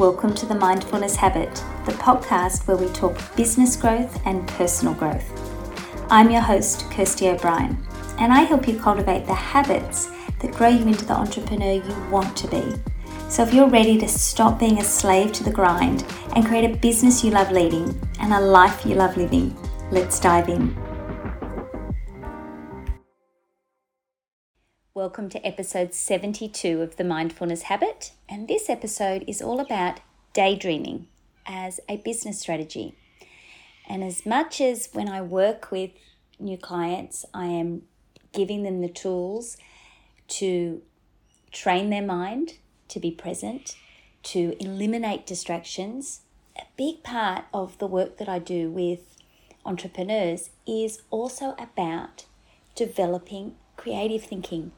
Welcome to the Mindfulness Habit, the podcast where we talk business growth and personal growth. I'm your host, Kirsty O'Brien, and I help you cultivate the habits that grow you into the entrepreneur you want to be. So, if you're ready to stop being a slave to the grind and create a business you love leading and a life you love living, let's dive in. Welcome to episode 72 of the Mindfulness Habit, and this episode is all about daydreaming as a business strategy. And as much as when I work with new clients, I am giving them the tools to train their mind to be present, to eliminate distractions, a big part of the work that I do with entrepreneurs is also about developing creative thinking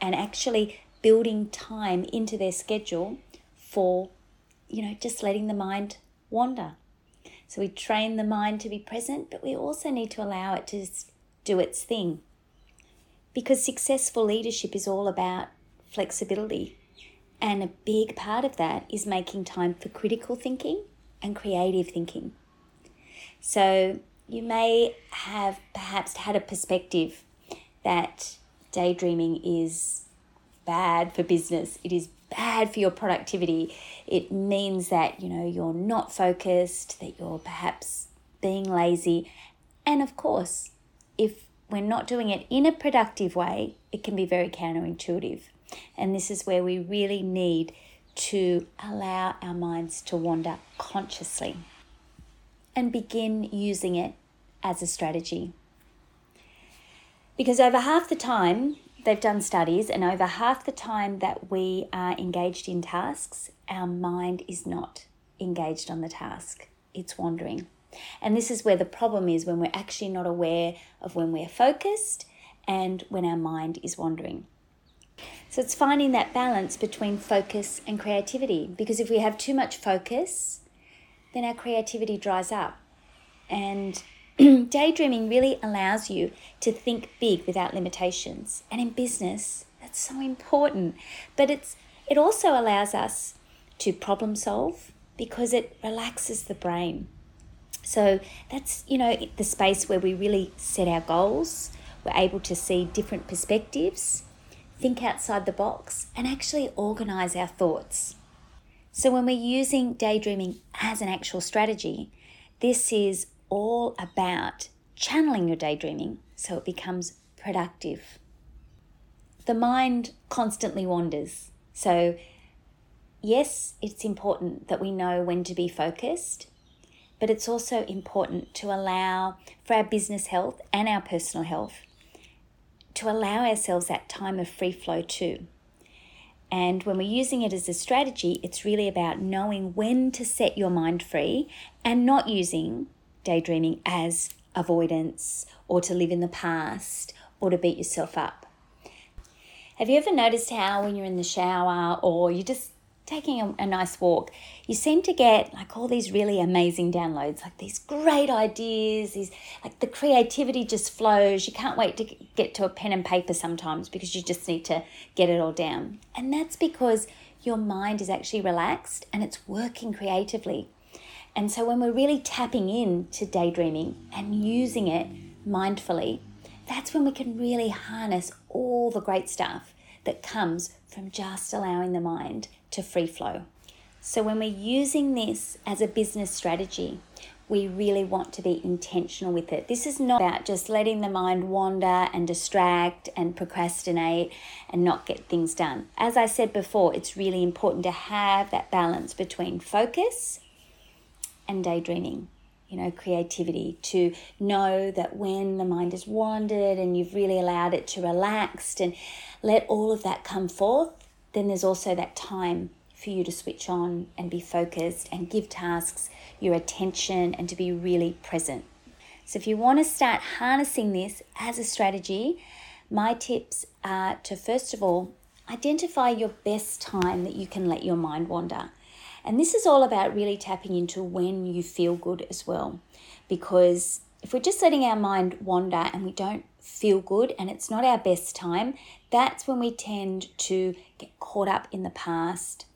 and actually building time into their schedule for, you know, just letting the mind wander. So we train the mind to be present, but we also need to allow it to do its thing. Because successful leadership is all about flexibility. And a big part of that is making time for critical thinking and creative thinking. So you may have perhaps had a perspective that daydreaming is bad for business. It is bad for your productivity. It means that, you know, you're not focused, that you're perhaps being lazy. And of course, if we're not doing it in a productive way, it can be very counterintuitive. And this is where we really need to allow our minds to wander consciously and begin using it as a strategy. Because over half the time, they've done studies, and over half the time that we are engaged in tasks, our mind is not engaged on the task, it's wandering. And this is where the problem is when we're actually not aware of when we're focused and when our mind is wandering. So it's finding that balance between focus and creativity because if we have too much focus, then our creativity dries up. And daydreaming really allows you to think big without limitations. And in business, that's so important. But it's it also allows us to problem solve because it relaxes the brain. So that's, you know, the space where we really set our goals. We're able to see different perspectives, think outside the box, and actually organize our thoughts. So when we're using daydreaming as an actual strategy, this is all about channeling your daydreaming so it becomes productive. The mind constantly wanders. So, yes, it's important that we know when to be focused, but it's also important to allow for our business health and our personal health to allow ourselves that time of free flow too. And when we're using it as a strategy, it's really about knowing when to set your mind free and not using daydreaming as avoidance or to live in the past or to beat yourself up. Have you ever noticed how when you're in the shower or you're just taking a, a, nice walk, you seem to get like all these really amazing downloads, like these great ideas, these like the creativity just flows. You can't wait to get to a pen and paper sometimes because you just need to get it all down. And that's because your mind is actually relaxed and it's working creatively. And so when we're really tapping in to daydreaming and using it mindfully, that's when we can really harness all the great stuff that comes from just allowing the mind to free flow. So when we're using this as a business strategy, we really want to be intentional with it. This is not about just letting the mind wander and distract and procrastinate and not get things done. As I said before, it's really important to have that balance between focus and daydreaming you know, creativity, to know that when the mind has wandered and you've really allowed it to relax and let all of that come forth, then there's also that time for you to switch on and be focused and give tasks your attention and to be really present. So, if you want to start harnessing this as a strategy, my tips are to first of all identify your best time that you can let your mind wander. And this is all about really tapping into when you feel good as well. Because if we're just letting our mind wander and we don't feel good and it's not our best time, that's when we tend to get caught up in the past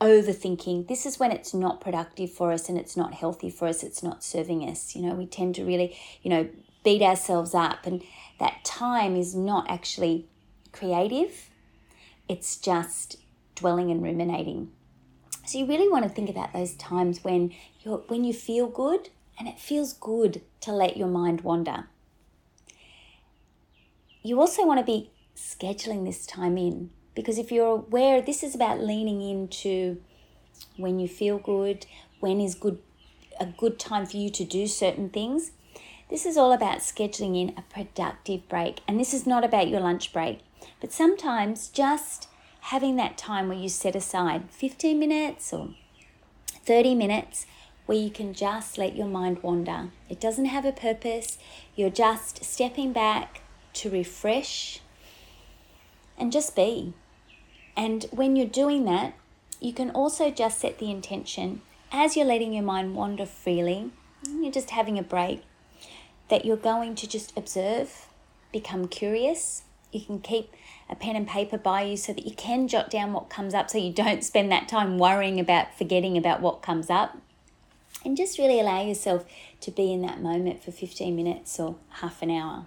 overthinking. This is when it's not productive for us and it's not healthy for us, it's not serving us. You know, we tend to really, you know, beat ourselves up, and that time is not actually creative, it's just dwelling and ruminating. So you really want to think about those times when you're when you feel good and it feels good to let your mind wander. You also want to be scheduling this time in because if you're aware this is about leaning into when you feel good, when is good a good time for you to do certain things. This is all about scheduling in a productive break. And this is not about your lunch break, but sometimes just having that time where you set aside 15 minutes or 30 minutes where you can just let your mind wander. It doesn't have a purpose. You're just stepping back to refresh and just be. And when you're doing that, you can also just set the intention as you're letting your mind wander freely, you're just having a break, that you're going to just observe, become curious. You can keep a pen and paper by you so that you can jot down what comes up so you don't spend that time worrying about forgetting about what comes up. And just really allow yourself to be in that moment for 15 minutes or half an hour.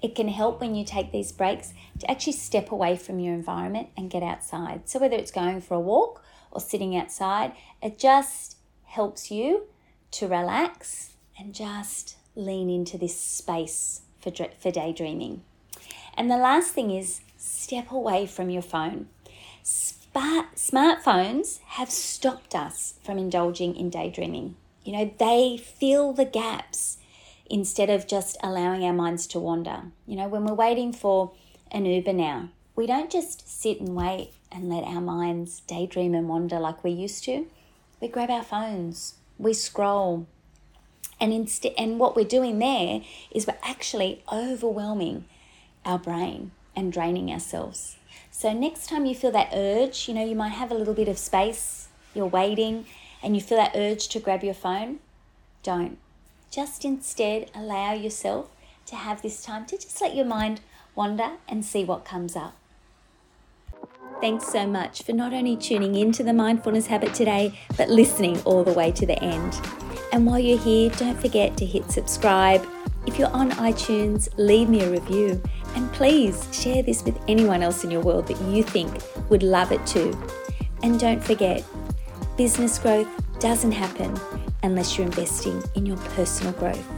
It can help when you take these breaks to actually step away from your environment and get outside. So, whether it's going for a walk or sitting outside, it just helps you to relax and just lean into this space for, for daydreaming. And the last thing is step away from your phone. Smart, smartphones have stopped us from indulging in daydreaming. You know, they fill the gaps instead of just allowing our minds to wander. You know, when we're waiting for an Uber now, we don't just sit and wait and let our minds daydream and wander like we used to. We grab our phones, we scroll, and instead and what we're doing there is we're actually overwhelming our brain and draining ourselves. So next time you feel that urge, you know, you might have a little bit of space, you're waiting, and you feel that urge to grab your phone, don't. Just instead allow yourself to have this time to just let your mind wander and see what comes up. Thanks so much for not only tuning into the mindfulness habit today, but listening all the way to the end. And while you're here, don't forget to hit subscribe. If you're on iTunes, leave me a review. And please share this with anyone else in your world that you think would love it too. And don't forget, business growth doesn't happen unless you're investing in your personal growth.